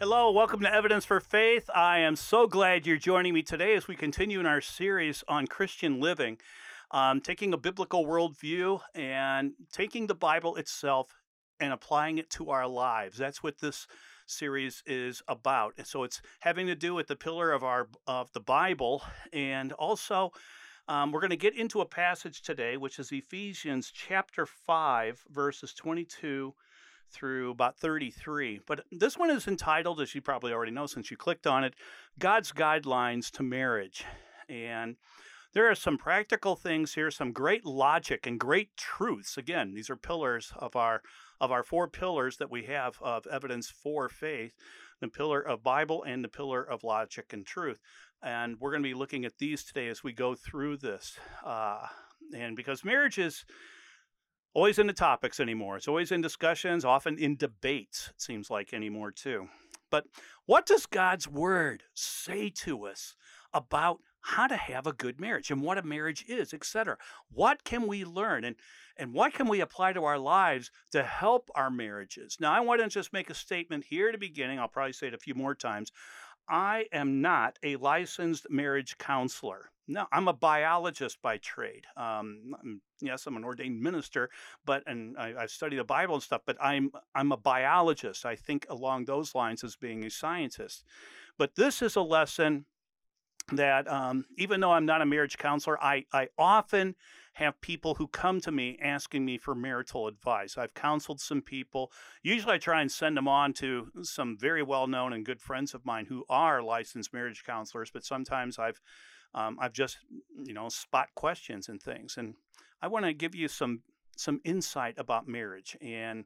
Hello, welcome to Evidence for Faith. I am so glad you're joining me today as we continue in our series on Christian living, um, taking a biblical worldview and taking the Bible itself and applying it to our lives. That's what this series is about. And so it's having to do with the pillar of our of the Bible, and also um, we're going to get into a passage today, which is Ephesians chapter five, verses twenty-two through about 33. But this one is entitled, as you probably already know since you clicked on it, God's Guidelines to Marriage. And there are some practical things here, some great logic and great truths. Again, these are pillars of our of our four pillars that we have of evidence for faith, the pillar of Bible and the pillar of logic and truth. And we're going to be looking at these today as we go through this. Uh, and because marriage is always in the topics anymore. It's always in discussions, often in debates, it seems like anymore too. But what does God's word say to us about how to have a good marriage and what a marriage is, etc. What can we learn and and what can we apply to our lives to help our marriages? Now, I want to just make a statement here at the beginning. I'll probably say it a few more times. I am not a licensed marriage counselor. No, I'm a biologist by trade. Um, yes, I'm an ordained minister, but and I, study the Bible and stuff. But I'm I'm a biologist. I think along those lines as being a scientist. But this is a lesson that um, even though I'm not a marriage counselor, I, I often have people who come to me asking me for marital advice. I've counseled some people. Usually I try and send them on to some very well known and good friends of mine who are licensed marriage counselors, but sometimes I've um, I've just you know spot questions and things. And I want to give you some some insight about marriage and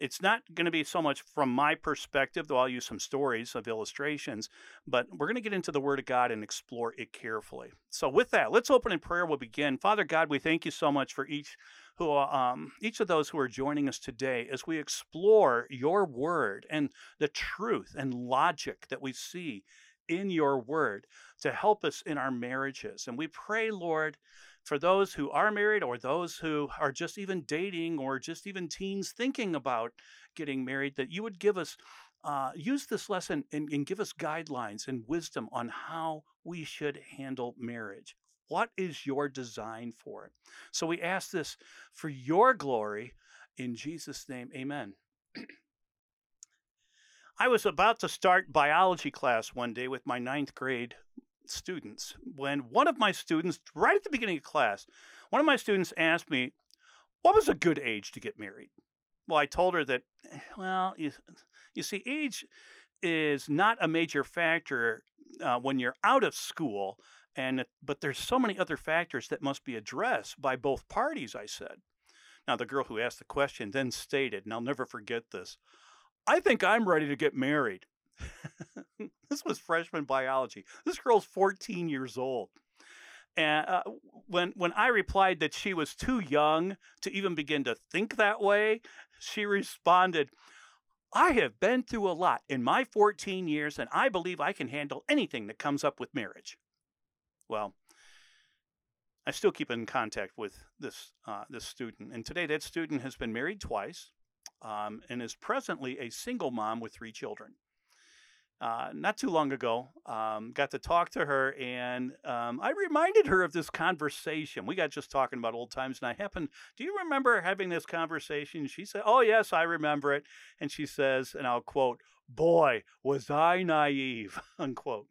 it's not going to be so much from my perspective, though I'll use some stories of illustrations, but we're going to get into the Word of God and explore it carefully. So, with that, let's open in prayer. We'll begin. Father God, we thank you so much for each who um, each of those who are joining us today as we explore your Word and the truth and logic that we see in your Word to help us in our marriages. And we pray, Lord, for those who are married or those who are just even dating or just even teens thinking about getting married, that you would give us, uh, use this lesson and, and give us guidelines and wisdom on how we should handle marriage. What is your design for it? So we ask this for your glory in Jesus' name. Amen. I was about to start biology class one day with my ninth grade students when one of my students, right at the beginning of class, one of my students asked me, What was a good age to get married? Well, I told her that, well, you, you see, age is not a major factor uh, when you're out of school, and but there's so many other factors that must be addressed by both parties, I said. Now, the girl who asked the question then stated, and I'll never forget this I think I'm ready to get married. this was freshman biology. This girl's 14 years old. And uh, when when I replied that she was too young to even begin to think that way, she responded, "I have been through a lot in my 14 years, and I believe I can handle anything that comes up with marriage." Well, I still keep in contact with this uh, this student, and today that student has been married twice, um, and is presently a single mom with three children uh, not too long ago. Um, got to talk to her, and um, I reminded her of this conversation. We got just talking about old times, and I happened. Do you remember having this conversation? She said, "Oh yes, I remember it." And she says, and I'll quote, "Boy, was I naive." Unquote.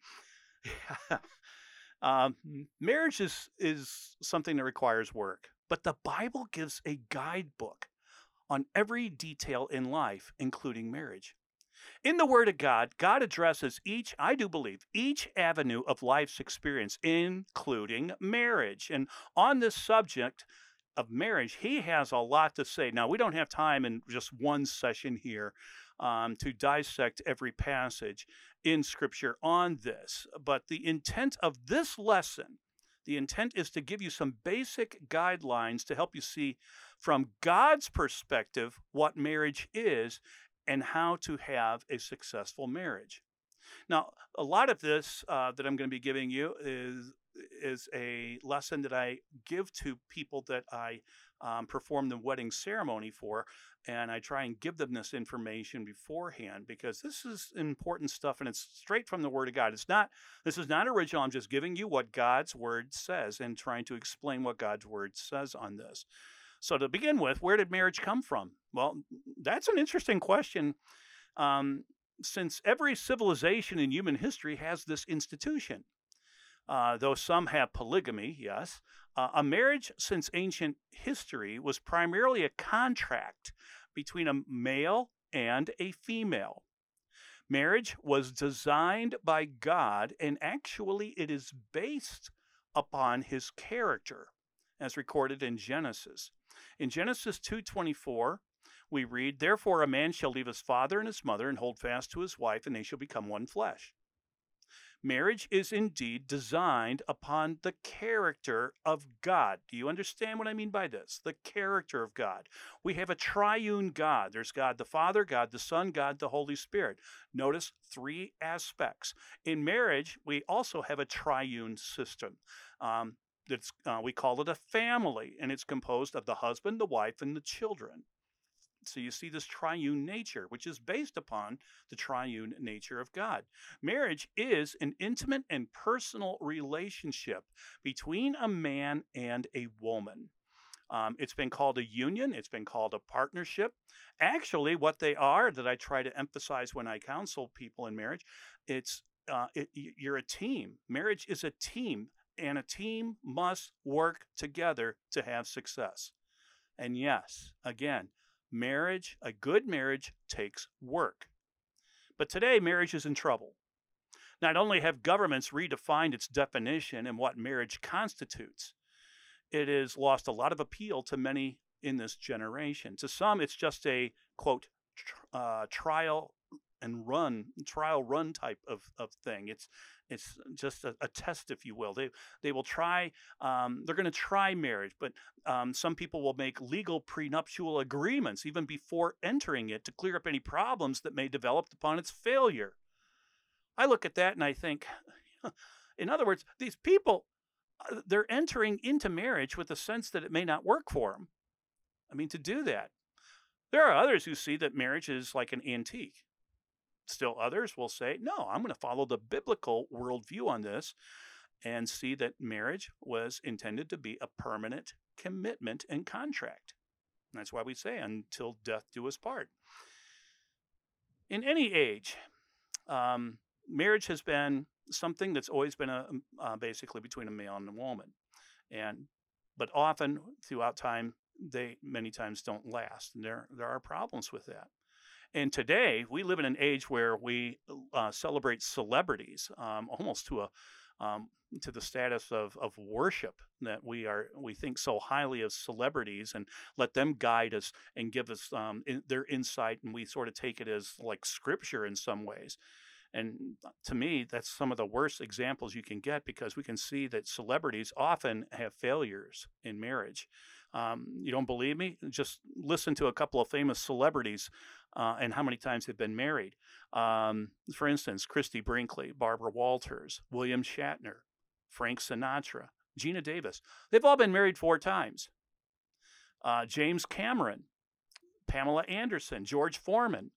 um, marriage is is something that requires work, but the Bible gives a guidebook on every detail in life, including marriage. In the Word of God, God addresses each, I do believe, each avenue of life's experience, including marriage. And on this subject of marriage, He has a lot to say. Now, we don't have time in just one session here um, to dissect every passage in Scripture on this, but the intent of this lesson the intent is to give you some basic guidelines to help you see from God's perspective what marriage is and how to have a successful marriage. Now, a lot of this uh, that I'm going to be giving you is is a lesson that I give to people that I um, perform the wedding ceremony for. And I try and give them this information beforehand because this is important stuff and it's straight from the Word of God. It's not, this is not original. I'm just giving you what God's Word says and trying to explain what God's Word says on this. So, to begin with, where did marriage come from? Well, that's an interesting question. Um, since every civilization in human history has this institution. Uh, though some have polygamy, yes, uh, a marriage since ancient history was primarily a contract between a male and a female. Marriage was designed by God, and actually, it is based upon his character, as recorded in Genesis. In Genesis 2:24, we read, Therefore a man shall leave his father and his mother and hold fast to his wife, and they shall become one flesh. Marriage is indeed designed upon the character of God. Do you understand what I mean by this? The character of God. We have a triune God. There's God the Father, God the Son, God the Holy Spirit. Notice three aspects. In marriage, we also have a triune system. Um, that's, uh, we call it a family, and it's composed of the husband, the wife, and the children. So you see this triune nature, which is based upon the triune nature of God. Marriage is an intimate and personal relationship between a man and a woman. Um, it's been called a union, it's been called a partnership. Actually, what they are that I try to emphasize when I counsel people in marriage, it's uh, it, you're a team. Marriage is a team, and a team must work together to have success. And yes, again, Marriage, a good marriage, takes work. But today, marriage is in trouble. Not only have governments redefined its definition and what marriage constitutes, it has lost a lot of appeal to many in this generation. To some, it's just a quote tr- uh, trial and run, trial run type of, of thing. It's it's just a, a, test, if you will. They they will try. Um, they're going to try marriage, but um, some people will make legal prenuptial agreements even before entering it to clear up any problems that may develop upon its failure. I look at that and I think, in other words, these people uh, they're entering into marriage with the sense that it may not work for them. I mean, to do that. There are others who see that marriage is like an antique. Still, others will say, no, I'm going to follow the biblical worldview on this and see that marriage was intended to be a permanent commitment and contract. And that's why we say, until death do us part. In any age, um, marriage has been something that's always been a, uh, basically between a male and a woman. And but often throughout time, they many times don't last. And there there are problems with that. And today, we live in an age where we uh, celebrate celebrities um, almost to a um, to the status of, of worship that we are we think so highly of celebrities and let them guide us and give us um, in, their insight and we sort of take it as like scripture in some ways and to me that's some of the worst examples you can get because we can see that celebrities often have failures in marriage um, you don't believe me? Just listen to a couple of famous celebrities uh, and how many times they've been married. Um, for instance, Christie Brinkley, Barbara Walters, William Shatner, Frank Sinatra, Geena Davis. They've all been married four times. Uh, James Cameron, Pamela Anderson, George Foreman,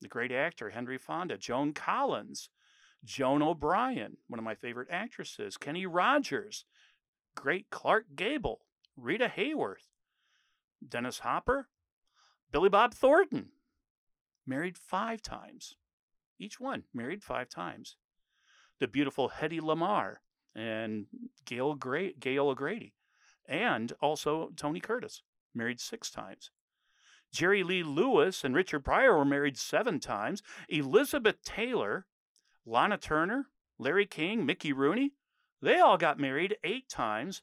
the great actor Henry Fonda, Joan Collins, Joan O'Brien, one of my favorite actresses, Kenny Rogers, great Clark Gable, Rita Hayworth, Dennis Hopper, Billy Bob Thornton, married five times. Each one married five times. The beautiful Hedy Lamarr and Gail, Gra- Gail O'Grady, and also Tony Curtis, married six times. Jerry Lee Lewis and Richard Pryor were married seven times. Elizabeth Taylor, Lana Turner, Larry King, Mickey Rooney, they all got married eight times.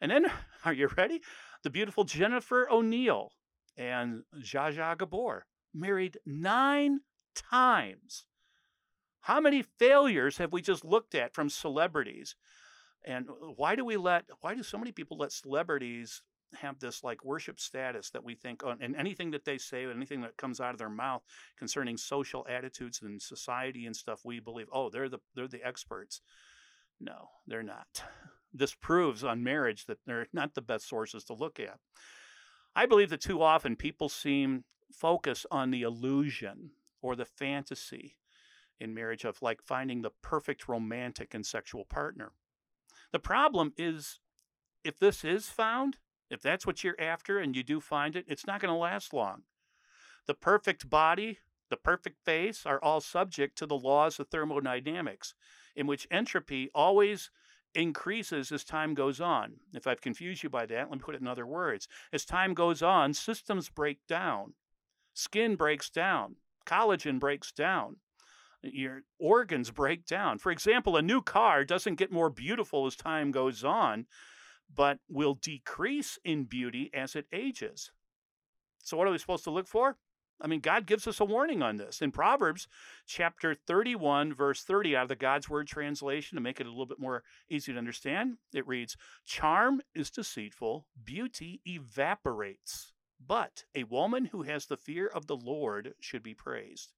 And then, are you ready? The beautiful Jennifer O'Neill and Zsa Zsa Gabor married nine times. How many failures have we just looked at from celebrities? And uh, why do we let, why do so many people let celebrities have this like worship status that we think on, and anything that they say, anything that comes out of their mouth concerning social attitudes and society and stuff, we believe, oh, they're the, they're the experts. No, they're not this proves on marriage that they're not the best sources to look at. I believe that too often people seem focused on the illusion or the fantasy in marriage of like finding the perfect romantic and sexual partner. The problem is if this is found, if that's what you're after and you do find it, it's not going to last long. The perfect body, the perfect face are all subject to the laws of thermodynamics, in which entropy always increases as time goes on. If I've confused you by that, let me put it in other words. As time goes on, systems break down, skin breaks down, collagen breaks down, your organs break down. For example, a new car doesn't get more beautiful as time goes on, but will decrease in beauty as it ages. So, what are we supposed to look for? I mean, God gives us a warning on this. In Proverbs chapter 31, verse 30, out of the God's Word translation, to make it a little bit more easy to understand, it reads Charm is deceitful, beauty evaporates, but a woman who has the fear of the Lord should be praised.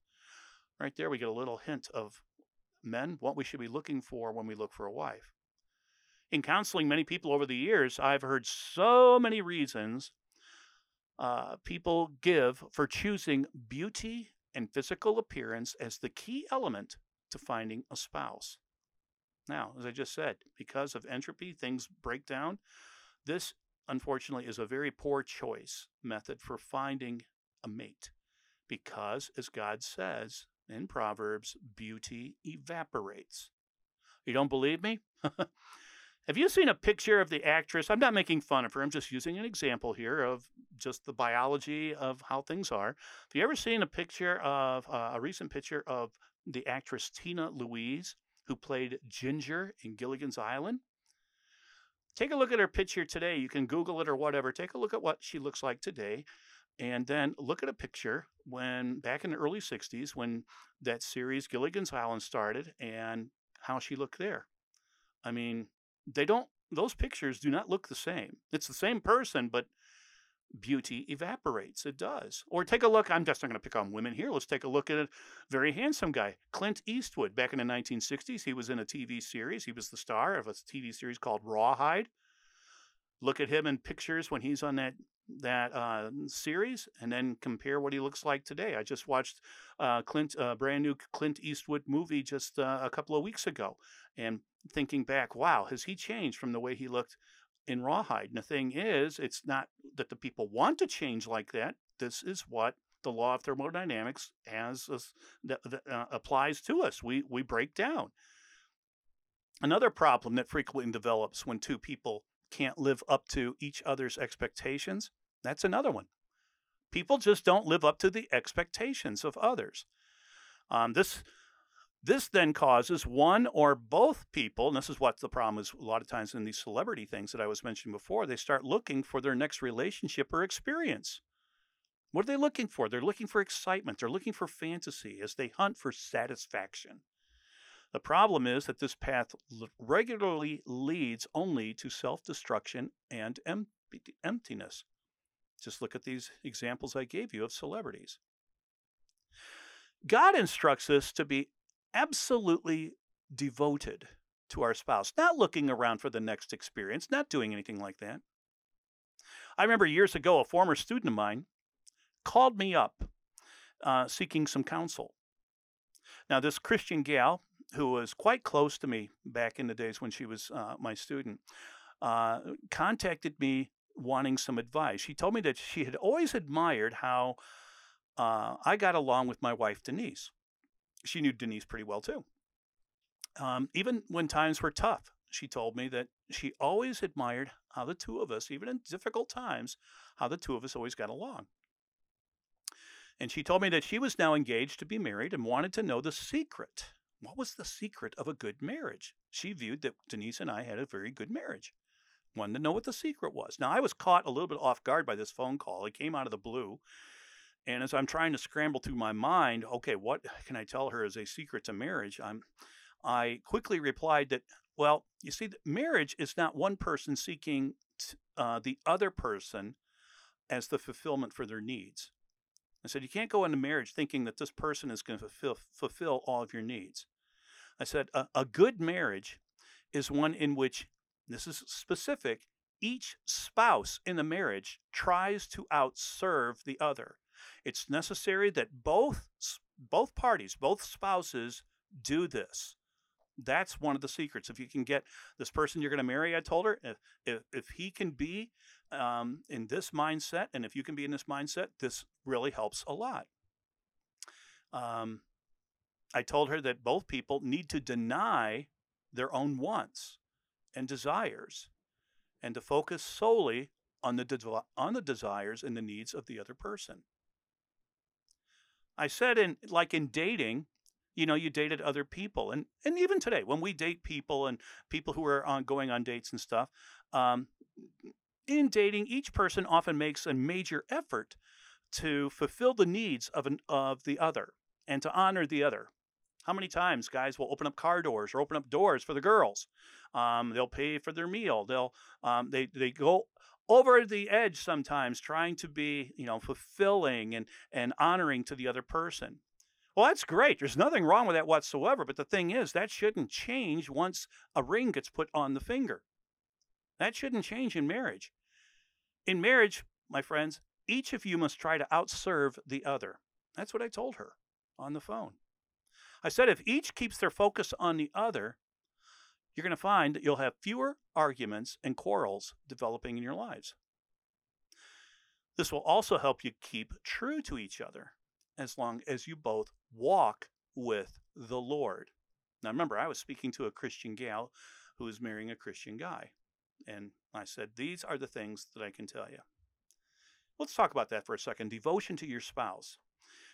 Right there, we get a little hint of men, what we should be looking for when we look for a wife. In counseling many people over the years, I've heard so many reasons uh, people give for choosing beauty and physical appearance as the key element to finding a spouse. Now, as I just said, because of entropy, things break down. This, unfortunately, is a very poor choice method for finding a mate because, as God says, in Proverbs, beauty evaporates. You don't believe me? Have you seen a picture of the actress? I'm not making fun of her. I'm just using an example here of just the biology of how things are. Have you ever seen a picture of uh, a recent picture of the actress Tina Louise, who played Ginger in Gilligan's Island? Take a look at her picture today. You can Google it or whatever. Take a look at what she looks like today. And then look at a picture when back in the early 60s when that series Gilligan's Island started and how she looked there. I mean, they don't those pictures do not look the same. It's the same person, but beauty evaporates. It does. Or take a look. I'm just not going to pick on women here. Let's take a look at a very handsome guy, Clint Eastwood. Back in the 1960s, he was in a TV series. He was the star of a TV series called Rawhide. Look at him in pictures when he's on that that uh, series and then compare what he looks like today. I just watched uh, Clint, a uh, brand new Clint Eastwood movie just uh, a couple of weeks ago, and thinking back, wow, has he changed from the way he looked in Rawhide? And the thing is, it's not that the people want to change like that. This is what the law of thermodynamics that, that uh, applies to us. We we break down. Another problem that frequently develops when two people can't live up to each other's expectations, that's another one. People just don't live up to the expectations of others. Um, this this then causes one or both people, and this is what the problem is a lot of times in these celebrity things that I was mentioning before, they start looking for their next relationship or experience. What are they looking for? They're looking for excitement, they're looking for fantasy as they hunt for satisfaction. The problem is that this path regularly leads only to self destruction and emptiness. Just look at these examples I gave you of celebrities. God instructs us to be absolutely devoted to our spouse, not looking around for the next experience, not doing anything like that. I remember years ago, a former student of mine called me up uh, seeking some counsel. Now, this Christian gal, who was quite close to me back in the days when she was uh, my student, uh, contacted me wanting some advice. She told me that she had always admired how uh, I got along with my wife, Denise she knew Denise pretty well too. Um, even when times were tough, she told me that she always admired how the two of us, even in difficult times, how the two of us always got along. And she told me that she was now engaged to be married and wanted to know the secret. What was the secret of a good marriage? She viewed that Denise and I had a very good marriage. Wanted to know what the secret was. Now, I was caught a little bit off guard by this phone call. It came out of the blue. And as I'm trying to scramble through my mind, okay, what can I tell her as a secret to marriage? I'm, I quickly replied that, well, you see, marriage is not one person seeking t- uh, the other person as the fulfillment for their needs. I said, you can't go into marriage thinking that this person is going to fulfill, fulfill all of your needs. I said, a, a good marriage is one in which, this is specific, each spouse in the marriage tries to outserve the other. It's necessary that both both parties, both spouses do this. That's one of the secrets. If you can get this person you're going to marry, I told her, if if, if he can be um, in this mindset, and if you can be in this mindset, this really helps a lot. Um, I told her that both people need to deny their own wants and desires and to focus solely on the, de- on the desires and the needs of the other person. I said in like in dating, you know, you dated other people, and and even today, when we date people and people who are on going on dates and stuff, um, in dating, each person often makes a major effort to fulfill the needs of an of the other and to honor the other. How many times guys will open up car doors or open up doors for the girls? Um, they'll pay for their meal. They'll um, they they go over the edge sometimes trying to be you know fulfilling and and honoring to the other person. Well that's great there's nothing wrong with that whatsoever but the thing is that shouldn't change once a ring gets put on the finger. That shouldn't change in marriage. In marriage my friends each of you must try to outserve the other. That's what i told her on the phone. I said if each keeps their focus on the other you're going to find that you'll have fewer arguments and quarrels developing in your lives. This will also help you keep true to each other as long as you both walk with the Lord. Now, remember, I was speaking to a Christian gal who is marrying a Christian guy. And I said, These are the things that I can tell you. Let's talk about that for a second. Devotion to your spouse.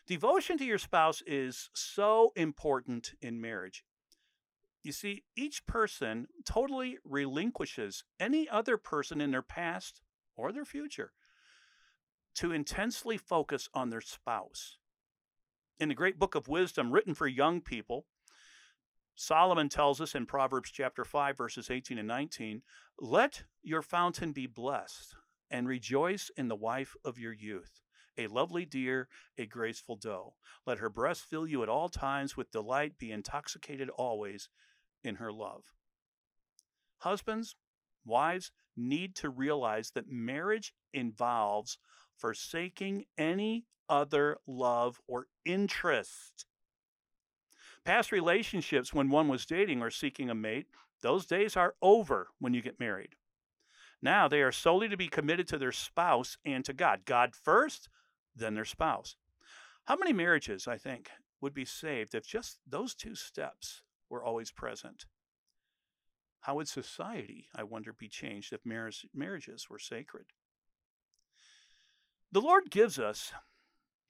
Devotion to your spouse is so important in marriage. You see, each person totally relinquishes any other person in their past or their future to intensely focus on their spouse. In the great book of wisdom written for young people, Solomon tells us in Proverbs chapter 5 verses 18 and 19, "Let your fountain be blessed and rejoice in the wife of your youth." a lovely deer, a graceful doe. Let her breast fill you at all times with delight, be intoxicated always in her love. Husbands, wives need to realize that marriage involves forsaking any other love or interest. Past relationships, when one was dating or seeking a mate, those days are over when you get married. Now they are solely to be committed to their spouse and to God. God first, then their spouse. How many marriages, I think, would be saved if just those two steps were always present. How would society, I wonder, be changed if marriage, marriages were sacred? The Lord gives us,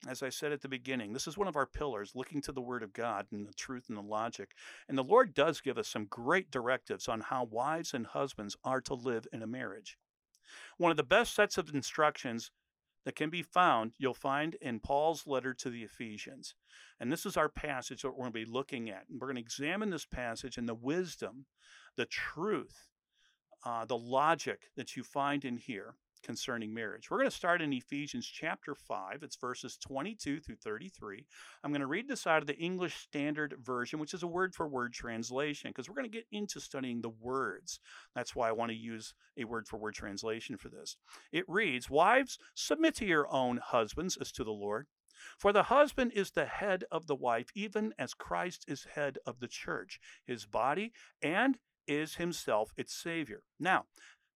as I said at the beginning, this is one of our pillars, looking to the Word of God and the truth and the logic. And the Lord does give us some great directives on how wives and husbands are to live in a marriage. One of the best sets of instructions that can be found, you'll find in Paul's letter to the Ephesians. And this is our passage that we're going to be looking at. And we're going to examine this passage and the wisdom, the truth, uh, the logic that you find in here concerning marriage. We're going to start in Ephesians chapter 5. It's verses 22 through 33. I'm going to read this out of the English Standard Version, which is a word for word translation, because we're going to get into studying the words. That's why I want to use a word for word translation for this. It reads Wives, submit to your own husbands as to the Lord. For the husband is the head of the wife, even as Christ is head of the church, his body, and is himself its Savior. Now,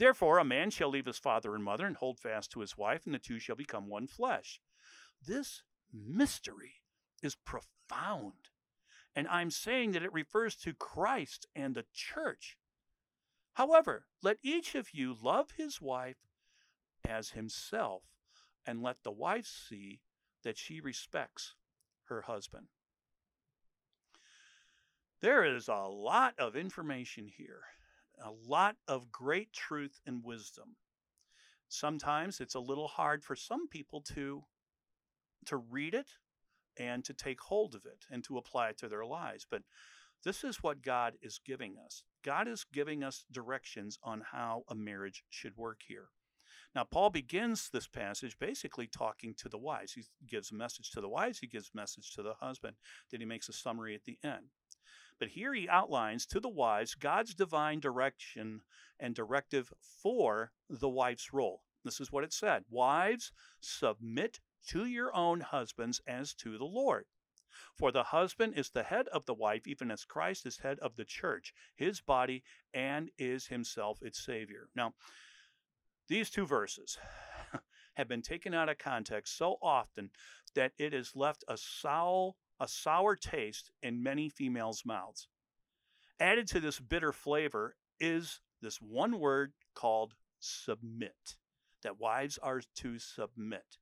Therefore, a man shall leave his father and mother and hold fast to his wife, and the two shall become one flesh. This mystery is profound. And I'm saying that it refers to Christ and the church. However, let each of you love his wife as himself, and let the wife see that she respects her husband. There is a lot of information here, a lot of great truth and wisdom. Sometimes it's a little hard for some people to to read it and to take hold of it and to apply it to their lives. But this is what God is giving us. God is giving us directions on how a marriage should work here. Now, Paul begins this passage basically talking to the wives. He gives a message to the wives, he gives a message to the husband, then he makes a summary at the end. But here he outlines to the wives God's divine direction and directive for the wife's role. This is what it said Wives, submit to your own husbands as to the Lord. For the husband is the head of the wife, even as Christ is head of the church, his body, and is himself its Savior. Now, these two verses have been taken out of context so often that it has left a sour, a sour taste in many females' mouths. Added to this bitter flavor is this one word called submit, that wives are to submit.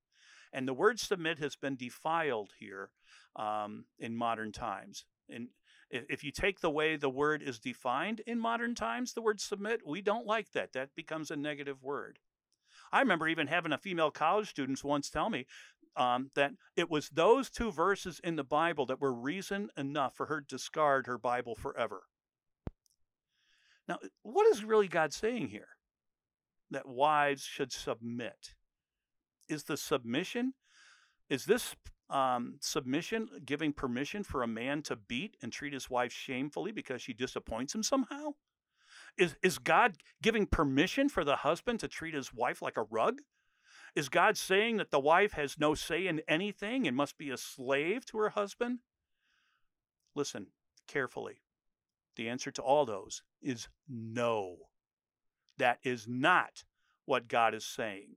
And the word submit has been defiled here um, in modern times. And if you take the way the word is defined in modern times, the word submit, we don't like that. That becomes a negative word. I remember even having a female college students once tell me um, that it was those two verses in the Bible that were reason enough for her to discard her Bible forever. Now, what is really God saying here? That wives should submit is the submission is this um, submission giving permission for a man to beat and treat his wife shamefully because she disappoints him somehow? Is, is God giving permission for the husband to treat his wife like a rug? Is God saying that the wife has no say in anything and must be a slave to her husband? Listen carefully. The answer to all those is no. That is not what God is saying.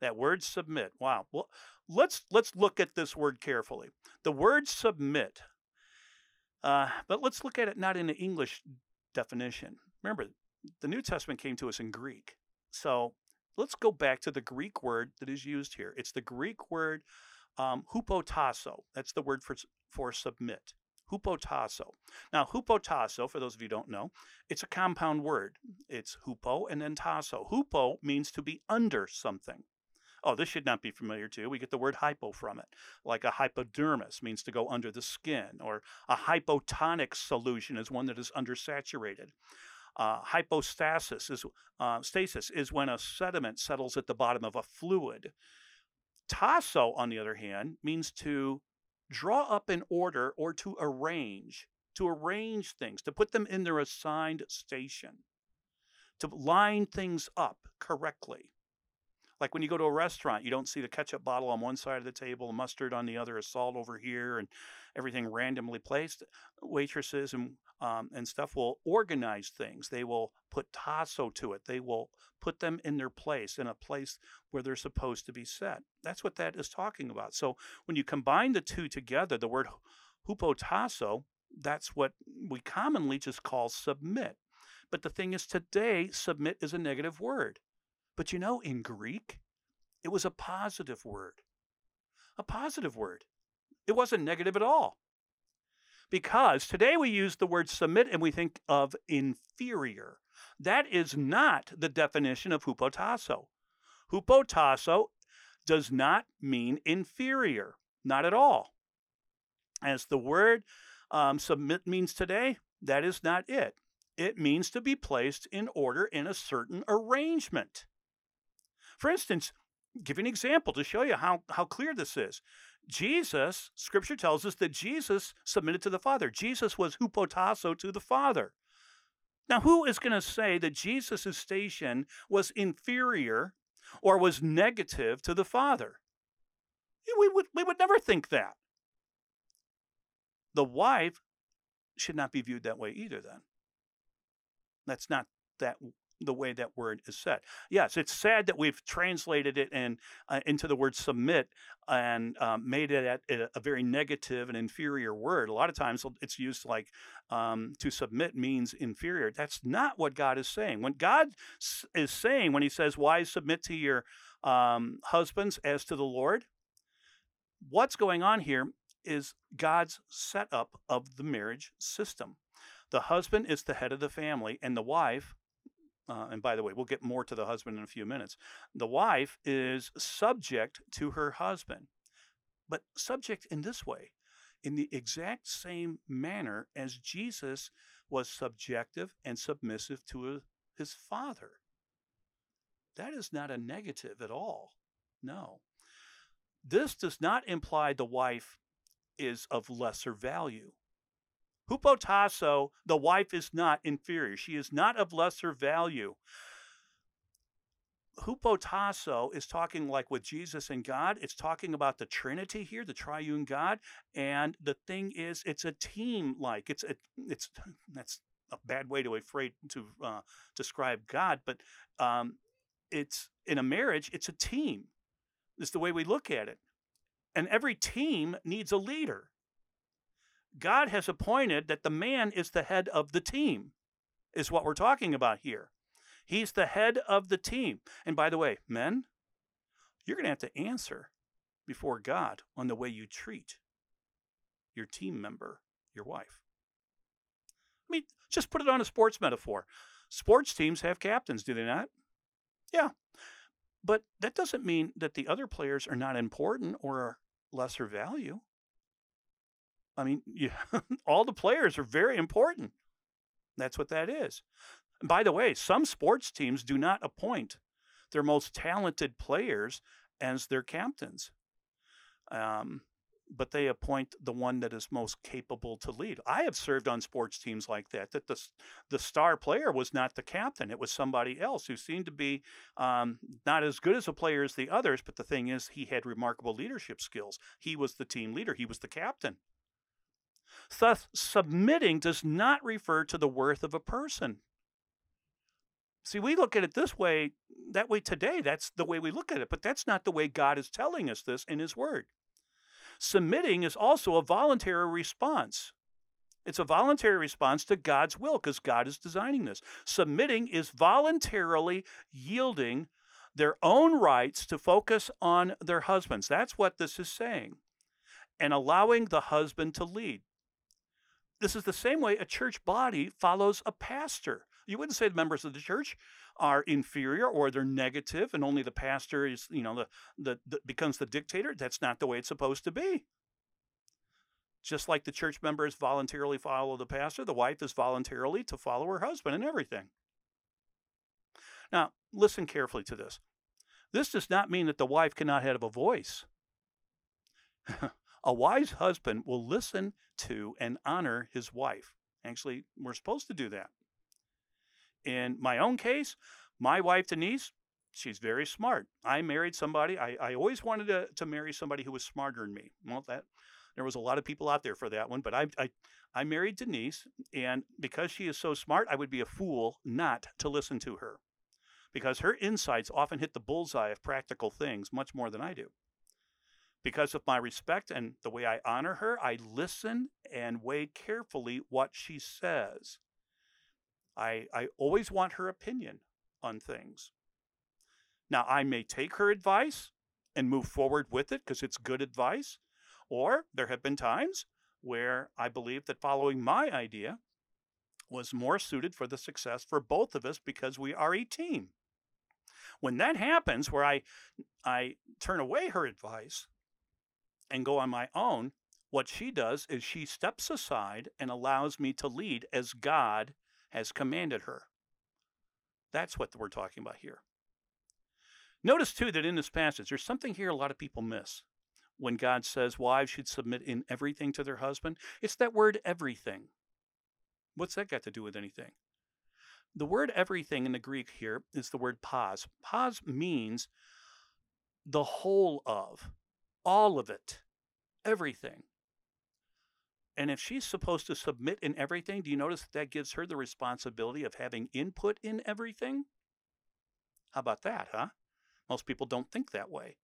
That word submit. Wow. Well, let's let's look at this word carefully. The word submit. Uh, but let's look at it not in the English definition. Remember, the New Testament came to us in Greek. So let's go back to the Greek word that is used here. It's the Greek word um, hupotasso. That's the word for, for submit. Hupotasso. Now, hupotasso, for those of you don't know, it's a compound word. It's hupo and then tasso. Hupo means to be under something. Oh, this should not be familiar to you. We get the word hypo from it, like a hypodermis means to go under the skin, or a hypotonic solution is one that is undersaturated. Uh, hypostasis is uh, stasis is when a sediment settles at the bottom of a fluid. Tasso, on the other hand, means to draw up in order or to arrange, to arrange things, to put them in their assigned station, to line things up correctly. Like when you go to a restaurant, you don't see the ketchup bottle on one side of the table, mustard on the other, salt over here, and everything randomly placed. Waitresses and um, and stuff will organize things. They will put tasso to it. They will put them in their place, in a place where they're supposed to be set. That's what that is talking about. So when you combine the two together, the word hupotasso, that's what we commonly just call submit. But the thing is, today, submit is a negative word. But you know, in Greek, it was a positive word. A positive word. It wasn't negative at all. Because today we use the word submit and we think of inferior. That is not the definition of hupotasso. Hupotasso does not mean inferior, not at all. As the word um, submit means today, that is not it. It means to be placed in order in a certain arrangement. For instance, give you an example to show you how, how clear this is. Jesus, scripture tells us that Jesus submitted to the Father. Jesus was hupotasso to the Father. Now, who is going to say that Jesus' station was inferior or was negative to the Father? We would, we would never think that. The wife should not be viewed that way either, then. That's not that the way that word is said. Yes, it's sad that we've translated it and uh, into the word submit and um, made it a, a, very negative and inferior word. A lot of times it's used like um, to submit means inferior. That's not what God is saying. When God is saying, when He says, "Wives submit to your um, husbands as to the Lord," what's going on here is God's setup of the marriage system. The husband is the head of the family, and the wife, uh, and by the way, we'll get more to the husband in a few minutes. The wife is subject to her husband, but subject in this way, in the exact same manner as Jesus was subjective and submissive to his father. That is not a negative at all. No. This does not imply the wife is of lesser value. Hupotasso, the wife is not inferior. She is not of lesser value. Hupotasso is talking like with Jesus and God. It's talking about the Trinity here, the triune God. And the thing is, it's a team like. It's a, it's that's a bad way to afraid to uh, describe God, but um, it's in a marriage, it's a team. It's the way we look at it. And every team needs a leader. God has appointed that the man is the head of the team, is what we're talking about here. He's the head of the team. And by the way, men, you're going to have to answer before God on the way you treat your team member, your wife. I mean, just put it on a sports metaphor. Sports teams have captains, do they not? Yeah. But that doesn't mean that the other players are not important or lesser value. I mean, you, all the players are very important. That's what that is. And by the way, some sports teams do not appoint their most talented players as their captains. Um, but they appoint the one that is most capable to lead. I have served on sports teams like that. That the the star player was not the captain; it was somebody else who seemed to be um, not as good as a player as the others. But the thing is, he had remarkable leadership skills. He was the team leader. He was the captain. Thus, submitting does not refer to the worth of a person. See, we look at it this way, that way today. That's the way we look at it, but that's not the way God is telling us this in His Word. Submitting is also a voluntary response. It's a voluntary response to God's will because God is designing this. Submitting is voluntarily yielding their own rights to focus on their husbands. That's what this is saying. And allowing the husband to lead. This is the same way a church body follows a pastor. You wouldn't say the members of the church are inferior or they're negative and only the pastor is, you know, the, the, the becomes the dictator. That's not the way it's supposed to be. Just like the church members voluntarily follow the pastor, the wife is voluntarily to follow her husband and everything. Now, listen carefully to this. This does not mean that the wife cannot have a voice. A wise husband will listen to and honor his wife. Actually, we're supposed to do that. In my own case, my wife, Denise, she's very smart. I married somebody, I, I always wanted to, to marry somebody who was smarter than me. Well, that there was a lot of people out there for that one, but I, I, I married Denise, and because she is so smart, I would be a fool not to listen to her because her insights often hit the bullseye of practical things much more than I do. Because of my respect and the way I honor her, I listen and weigh carefully what she says. I, I always want her opinion on things. Now, I may take her advice and move forward with it because it's good advice, or there have been times where I believe that following my idea was more suited for the success for both of us because we are a team. When that happens, where I, I turn away her advice and go on my own, what she does is she steps aside and allows me to lead as God has commanded her. That's what we're talking about here. Notice too that in this passage, there's something here a lot of people miss. When God says wives should submit in everything to their husband, it's that word everything. What's that got to do with anything? The word everything in the Greek here is the word pos. Pos means the whole of all of it, everything. And if she's supposed to submit in everything, do you notice that, that gives her the responsibility of having input in everything? How about that, huh? Most people don't think that way.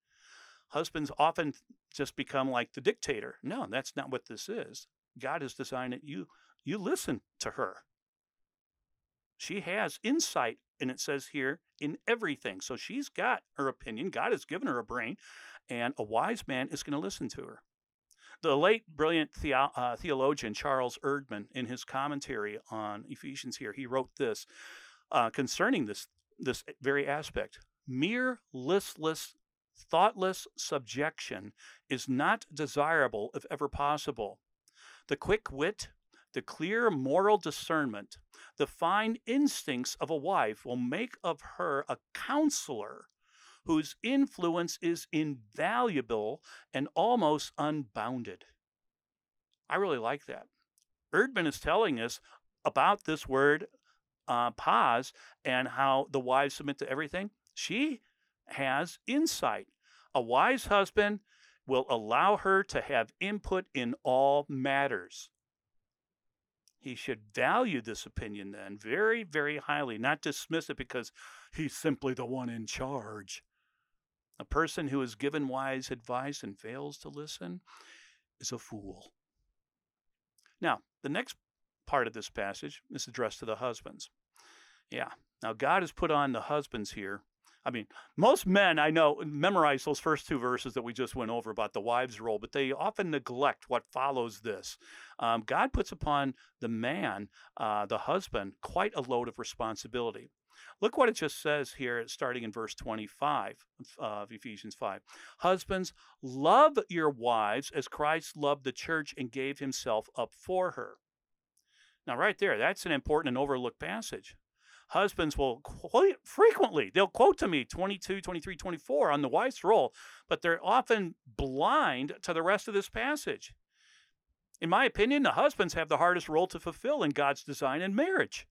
Husbands often just become like the dictator. No, that's not what this is. God has designed it. You you listen to her. She has insight, and it says here, in everything. So she's got her opinion. God has given her a brain, and a wise man is going to listen to her. The late brilliant uh, theologian Charles Erdman, in his commentary on Ephesians here, he wrote this uh, concerning this, this very aspect. Mere listless, thoughtless subjection is not desirable if ever possible. The quick wit, the clear moral discernment, the fine instincts of a wife will make of her a counselor whose influence is invaluable and almost unbounded. I really like that. Erdman is telling us about this word uh, pause and how the wives submit to everything. She has insight. A wise husband will allow her to have input in all matters. He should value this opinion then very, very highly, not dismiss it because he's simply the one in charge. A person who is given wise advice and fails to listen is a fool. Now, the next part of this passage is addressed to the husbands. Yeah. Now, God has put on the husbands here. I mean, most men I know memorize those first two verses that we just went over about the wives' role, but they often neglect what follows this. Um, God puts upon the man, uh, the husband, quite a load of responsibility. Look what it just says here, starting in verse 25 of Ephesians 5. Husbands, love your wives as Christ loved the church and gave himself up for her. Now, right there, that's an important and overlooked passage. Husbands will quite frequently, they'll quote to me 22, 23, 24 on the wife's role, but they're often blind to the rest of this passage. In my opinion, the husbands have the hardest role to fulfill in God's design in marriage.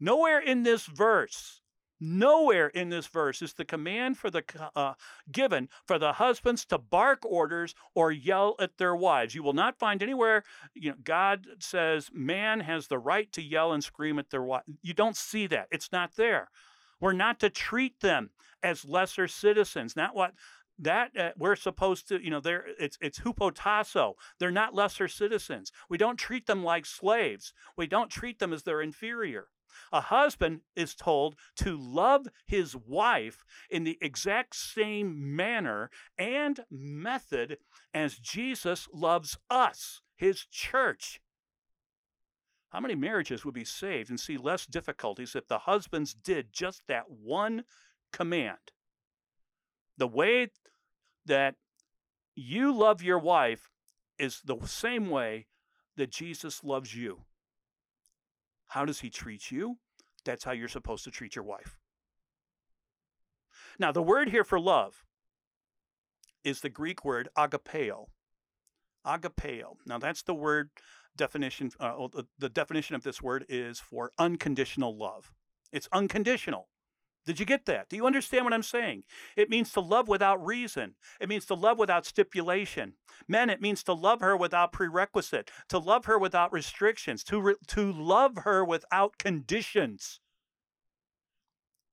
Nowhere in this verse, nowhere in this verse is the command for the uh, given for the husbands to bark orders or yell at their wives. You will not find anywhere. You know, God says man has the right to yell and scream at their wife. You don't see that. It's not there. We're not to treat them as lesser citizens. Not what that uh, we're supposed to you know they're it's it's hupotasso they're not lesser citizens we don't treat them like slaves we don't treat them as their inferior a husband is told to love his wife in the exact same manner and method as Jesus loves us, his church. How many marriages would be saved and see less difficulties if the husbands did just that one command? The way that you love your wife is the same way that Jesus loves you. How does he treat you? That's how you're supposed to treat your wife. Now, the word here for love is the Greek word agapeo. Agapeo. Now, that's the word definition. Uh, the definition of this word is for unconditional love. It's unconditional. Did you get that? Do you understand what I'm saying? It means to love without reason. It means to love without stipulation. Men, it means to love her without prerequisite, to love her without restrictions, to, re- to love her without conditions.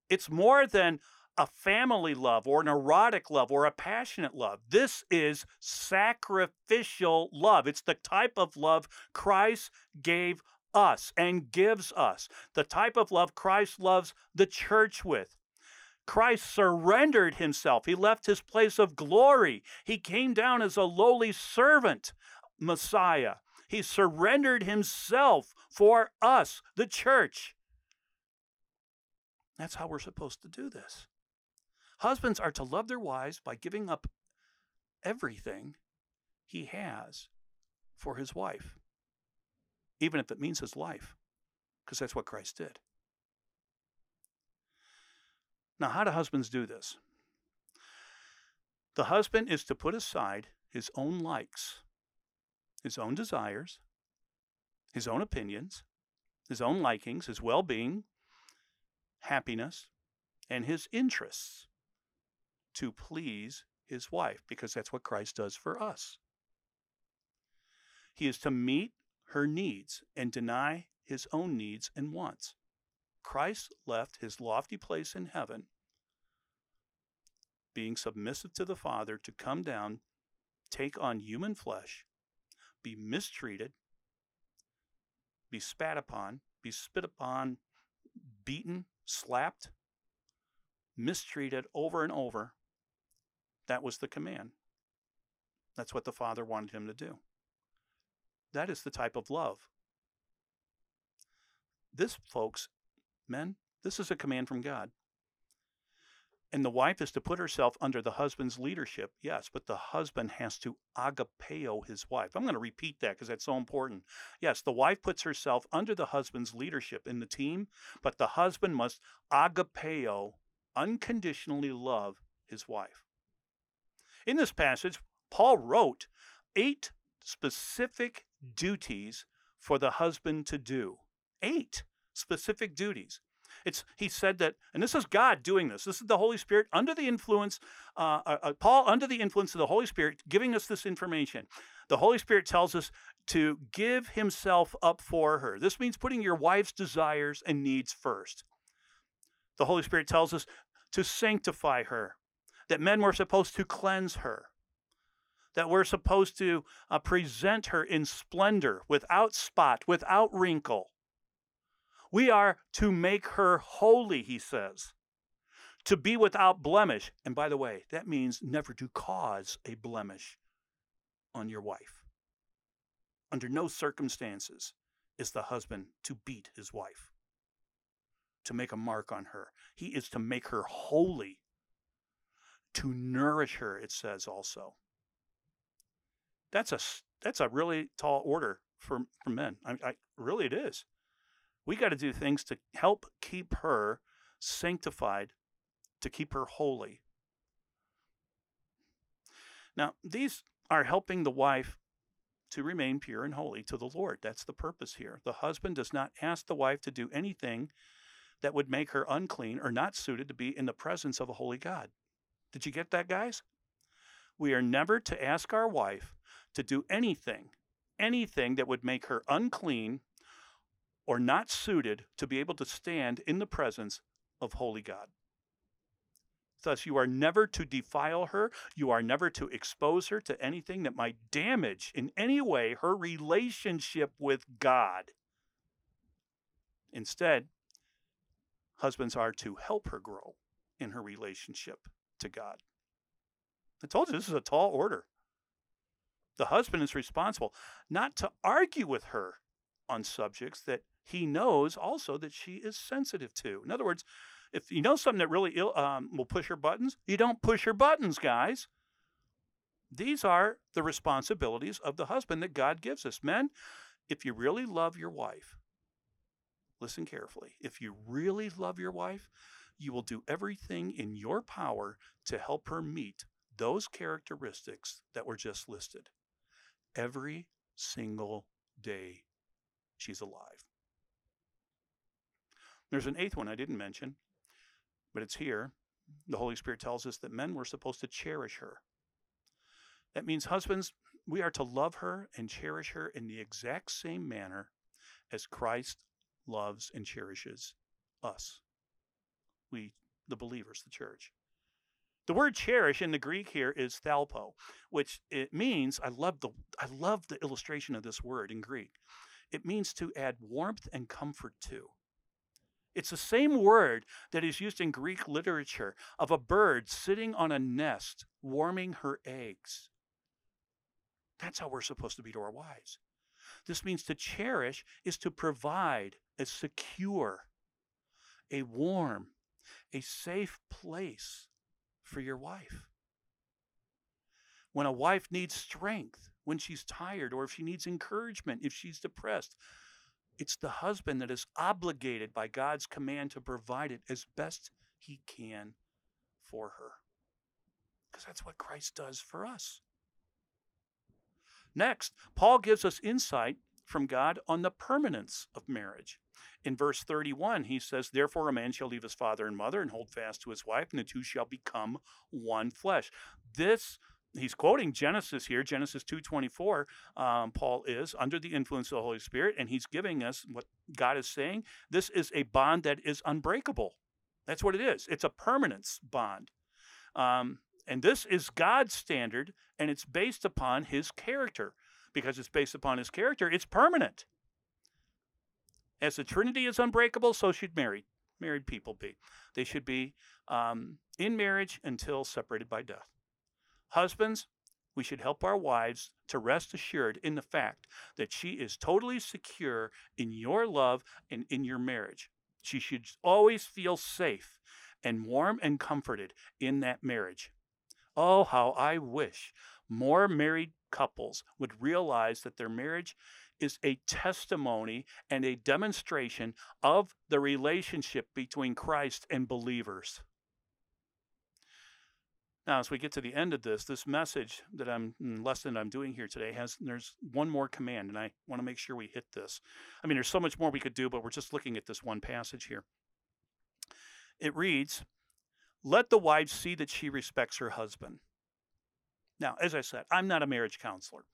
It's more than a family love or an erotic love or a passionate love. This is sacrificial love. It's the type of love Christ gave us and gives us, the type of love Christ loves the church with. Christ surrendered himself. He left his place of glory. He came down as a lowly servant, Messiah. He surrendered himself for us, the church. That's how we're supposed to do this. Husbands are to love their wives by giving up everything he has for his wife even if it means his life, because that's what Christ did. Now, how do husbands do this? The husband is to put aside his own likes, his own desires, his own opinions, his own likings, his well being, happiness, and his interests to please his wife, because that's what Christ does for us. He is to meet her needs and deny his own needs and wants. Christ left his lofty place in heaven, being submissive to the Father, to come down, take on human flesh, be mistreated, be spat upon, be spit upon, beaten, slapped, mistreated over and over. That was the command. That's what the Father wanted him to do. That is the type of love. This, folks, men, this is a command from God. And the wife is to put herself under the husband's leadership, yes, but the husband has to agapeo his wife. I'm going to repeat that because that's so important. Yes, the wife puts herself under the husband's leadership in the team, but the husband must agapeo, unconditionally love his wife. In this passage, Paul wrote eight specific duties for the husband to do. Eight specific duties. It's he said that, and this is God doing this. This is the Holy Spirit under the influence, uh, uh, uh, Paul under the influence of the Holy Spirit, giving us this information. The Holy Spirit tells us to give Himself up for her. This means putting your wife's desires and needs first. The Holy Spirit tells us to sanctify her, that men were supposed to cleanse her that we're supposed to uh, present her in splendor, without spot, without wrinkle. We are to make her holy, he says, to be without blemish. And by the way, that means never to cause a blemish on your wife. Under no circumstances is the husband to beat his wife, to make a mark on her. He is to make her holy, to nourish her, it says also that's a that's a really tall order for for men. I, I really it is. We got to do things to help keep her sanctified, to keep her holy. Now, these are helping the wife to remain pure and holy to the Lord. That's the purpose here. The husband does not ask the wife to do anything that would make her unclean or not suited to be in the presence of a holy God. Did you get that, guys? We are never to ask our wife to do anything, anything that would make her unclean or not suited to be able to stand in the presence of holy God. Thus, you are never to defile her. You are never to expose her to anything that might damage in any way her relationship with God. Instead, husbands are to help her grow in her relationship to God. I told you this is a tall order. The husband is responsible not to argue with her on subjects that he knows also that she is sensitive to. In other words, if you know something that really Ill, um, will push her buttons, you don't push her buttons, guys. These are the responsibilities of the husband that God gives us. Men, if you really love your wife, listen carefully. If you really love your wife, you will do everything in your power to help her meet those characteristics that were just listed every single day she's alive. There's an eighth one I didn't mention, but it's here. The Holy Spirit tells us that men were supposed to cherish her. That means, husbands, we are to love her and cherish her in the exact same manner as Christ loves and cherishes us. We, the believers, the church. The word cherish in the Greek here is thalpo, which it means I love the I love the illustration of this word in Greek. It means to add warmth and comfort to. It's the same word that is used in Greek literature of a bird sitting on a nest warming her eggs. That's how we're supposed to be to our wives. This means to cherish is to provide a secure, a warm, a safe place for your wife. When a wife needs strength, when she's tired, or if she needs encouragement, if she's depressed, it's the husband that is obligated by God's command to provide it as best he can for her. Because that's what Christ does for us. Next, Paul gives us insight from God on the permanence of marriage. In verse 31, he says, Therefore, a man shall leave his father and mother and hold fast to his wife, and the two shall become one flesh. This he's quoting Genesis here, Genesis 2:24. Um, Paul is under the influence of the Holy Spirit, and he's giving us what God is saying. This is a bond that is unbreakable. That's what it is. It's a permanence bond. Um, and this is God's standard, and it's based upon his character. Because it's based upon his character, it's permanent. As the Trinity is unbreakable, so should married married people be. They should be um, in marriage until separated by death. Husbands, we should help our wives to rest assured in the fact that she is totally secure in your love and in your marriage. She should always feel safe and warm and comforted in that marriage. Oh, how I wish more married couples would realize that their marriage is a testimony and a demonstration of the relationship between Christ and believers. Now, as we get to the end of this, this message that I'm mm, lesson I'm doing here today has there's one more command, and I want to make sure we hit this. I mean, there's so much more we could do, but we're just looking at this one passage here. It reads, "Let the wife see that she respects her husband." Now, as I said, I'm not a marriage counselor.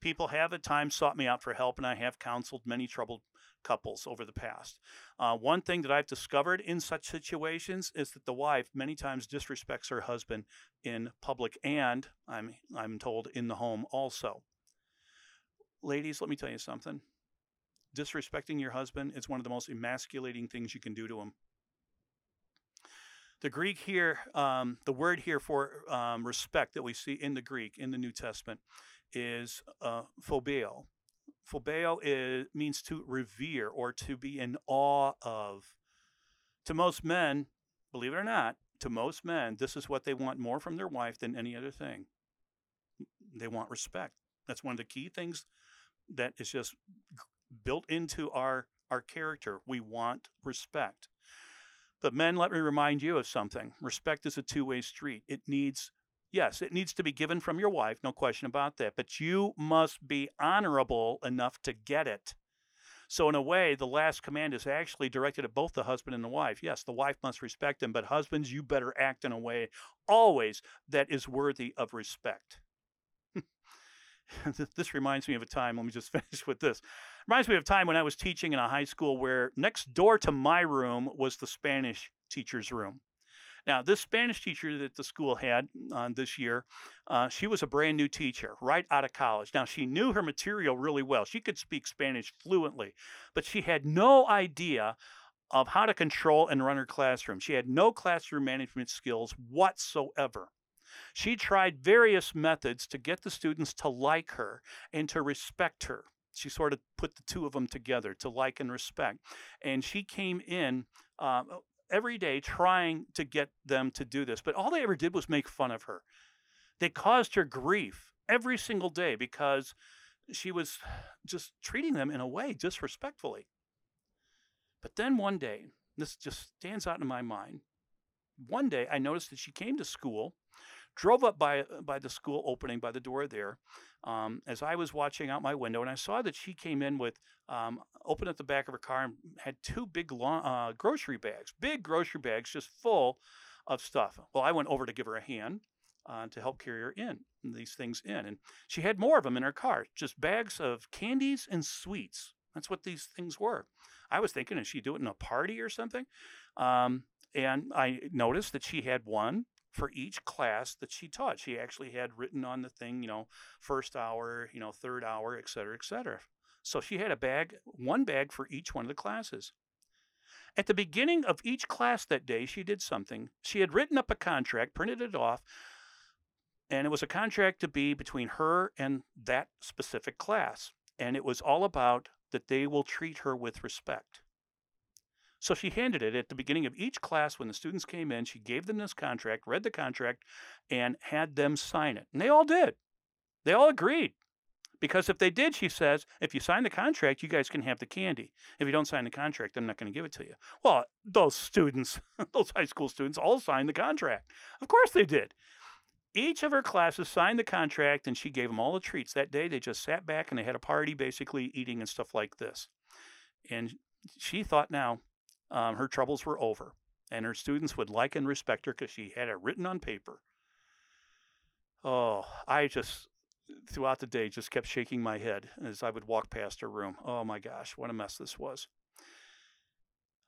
People have at times sought me out for help, and I have counseled many troubled couples over the past. Uh, one thing that I've discovered in such situations is that the wife many times disrespects her husband in public and, I'm, I'm told, in the home also. Ladies, let me tell you something. Disrespecting your husband is one of the most emasculating things you can do to him. The Greek here, um, the word here for um, respect that we see in the Greek in the New Testament is uh, phobeo. Phobeo is, means to revere or to be in awe of. To most men, believe it or not, to most men, this is what they want more from their wife than any other thing. They want respect. That's one of the key things that is just built into our our character. We want respect. But men, let me remind you of something. Respect is a two-way street. It needs Yes, it needs to be given from your wife, no question about that, but you must be honorable enough to get it. So, in a way, the last command is actually directed at both the husband and the wife. Yes, the wife must respect him, but husbands, you better act in a way always that is worthy of respect. this reminds me of a time, let me just finish with this. Reminds me of a time when I was teaching in a high school where next door to my room was the Spanish teacher's room. Now, this Spanish teacher that the school had uh, this year, uh, she was a brand new teacher right out of college. Now, she knew her material really well. She could speak Spanish fluently, but she had no idea of how to control and run her classroom. She had no classroom management skills whatsoever. She tried various methods to get the students to like her and to respect her. She sort of put the two of them together to like and respect. And she came in uh, every day trying to get them to do this, but all they ever did was make fun of her. They caused her grief every single day because she was just treating them in a way disrespectfully. But then one day, this just stands out in my mind. One day I noticed that she came to school drove up by uh, by the school opening by the door there um, as I was watching out my window, and I saw that she came in with um, opened up the back of her car and had two big long, uh, grocery bags, big grocery bags, just full of stuff. Well, I went over to give her a hand. Uh, to help carry her in these things in, and she had more of them in her car, just bags of candies and sweets. That's what these things were. I was thinking, is she doing a party or something? Um, and I noticed that she had one for each class that she taught. She actually had written on the thing, you know, first hour, you know, third hour, et cetera, et cetera. So she had a bag, one bag for each one of the classes. At the beginning of each class that day, she did something. She had written up a contract, printed it off, and it was a contract to be between her and that specific class. And it was all about that they will treat her with respect. So she handed it at the beginning of each class when the students came in. She gave them this contract, read the contract, and had them sign it. And they all did. They all agreed. Because if they did, she says, if you sign the contract, you guys can have the candy. If you don't sign the contract, I'm not going to give it to you. Well, those students, those high school students, all signed the contract. Of course they did. Each of her classes signed the contract, and she gave them all the treats. That day, they just sat back and they had a party, basically eating and stuff like this. And she thought now, um, her troubles were over, and her students would like and respect her because she had it written on paper. Oh, I just throughout the day just kept shaking my head as I would walk past her room. Oh my gosh, what a mess this was.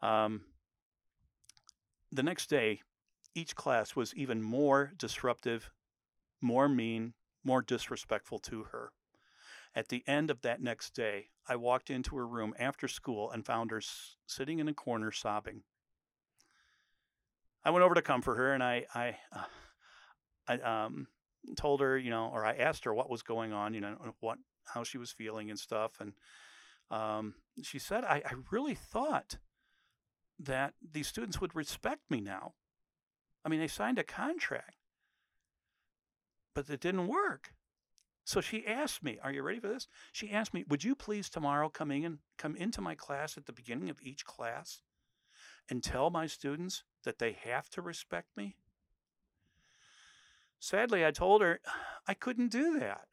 Um, the next day, each class was even more disruptive, more mean, more disrespectful to her. At the end of that next day, I walked into her room after school and found her sitting in a corner sobbing. I went over to comfort her and I, I, uh, I um, told her, you know, or I asked her what was going on, you know, what, how she was feeling and stuff. And um, she said, I, I really thought that these students would respect me now. I mean, they signed a contract, but it didn't work. So she asked me, "Are you ready for this?" She asked me, "Would you please tomorrow come in and come into my class at the beginning of each class and tell my students that they have to respect me?" Sadly, I told her I couldn't do that.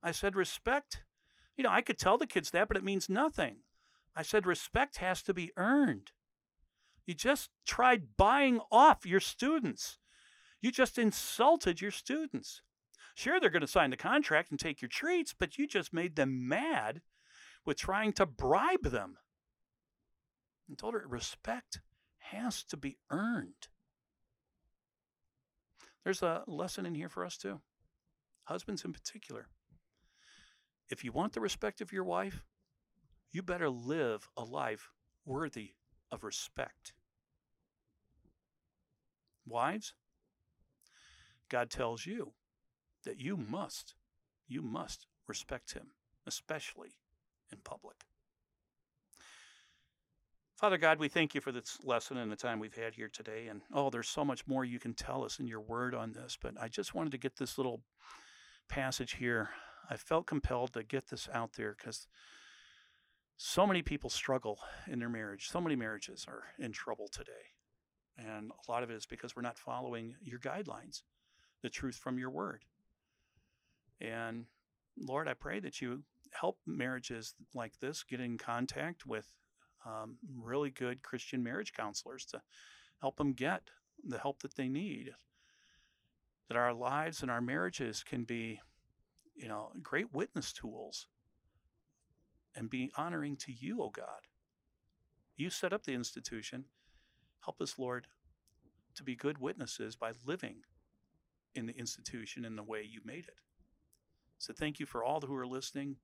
I said, "Respect, you know, I could tell the kids that, but it means nothing." I said, "Respect has to be earned." You just tried buying off your students. You just insulted your students. Sure, they're going to sign the contract and take your treats, but you just made them mad with trying to bribe them. And told her respect has to be earned. There's a lesson in here for us too, husbands in particular. If you want the respect of your wife, you better live a life worthy of respect. Wives, God tells you that you must, you must respect him, especially in public. Father God, we thank you for this lesson and the time we've had here today. And oh, there's so much more you can tell us in your word on this, but I just wanted to get this little passage here. I felt compelled to get this out there because so many people struggle in their marriage. So many marriages are in trouble today. And a lot of it is because we're not following your guidelines, the truth from your word. And Lord, I pray that you help marriages like this get in contact with um, really good Christian marriage counselors to help them get the help that they need. That our lives and our marriages can be, you know, great witness tools and be honoring to you, O oh God. You set up the institution. Help us, Lord, to be good witnesses by living in the institution in the way you made it. So thank you for all who are listening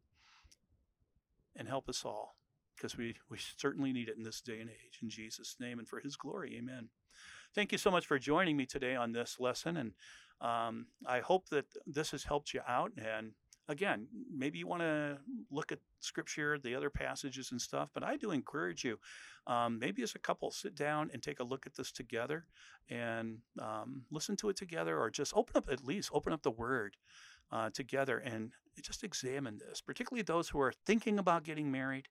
and help us all because we, we certainly need it in this day and age. In Jesus' name and for his glory, amen. Thank you so much for joining me today on this lesson. And um, I hope that this has helped you out. And again, maybe you want to look at scripture, the other passages and stuff, but I do encourage you, um, maybe as a couple, sit down and take a look at this together and um, listen to it together or just open up, at least open up the word uh, together and just examine this, particularly those who are thinking about getting married,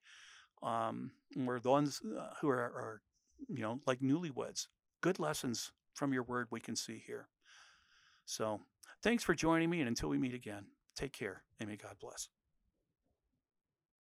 um, or the ones uh, who are, are, you know, like newlyweds. Good lessons from your word we can see here. So thanks for joining me, and until we meet again, take care and may God bless.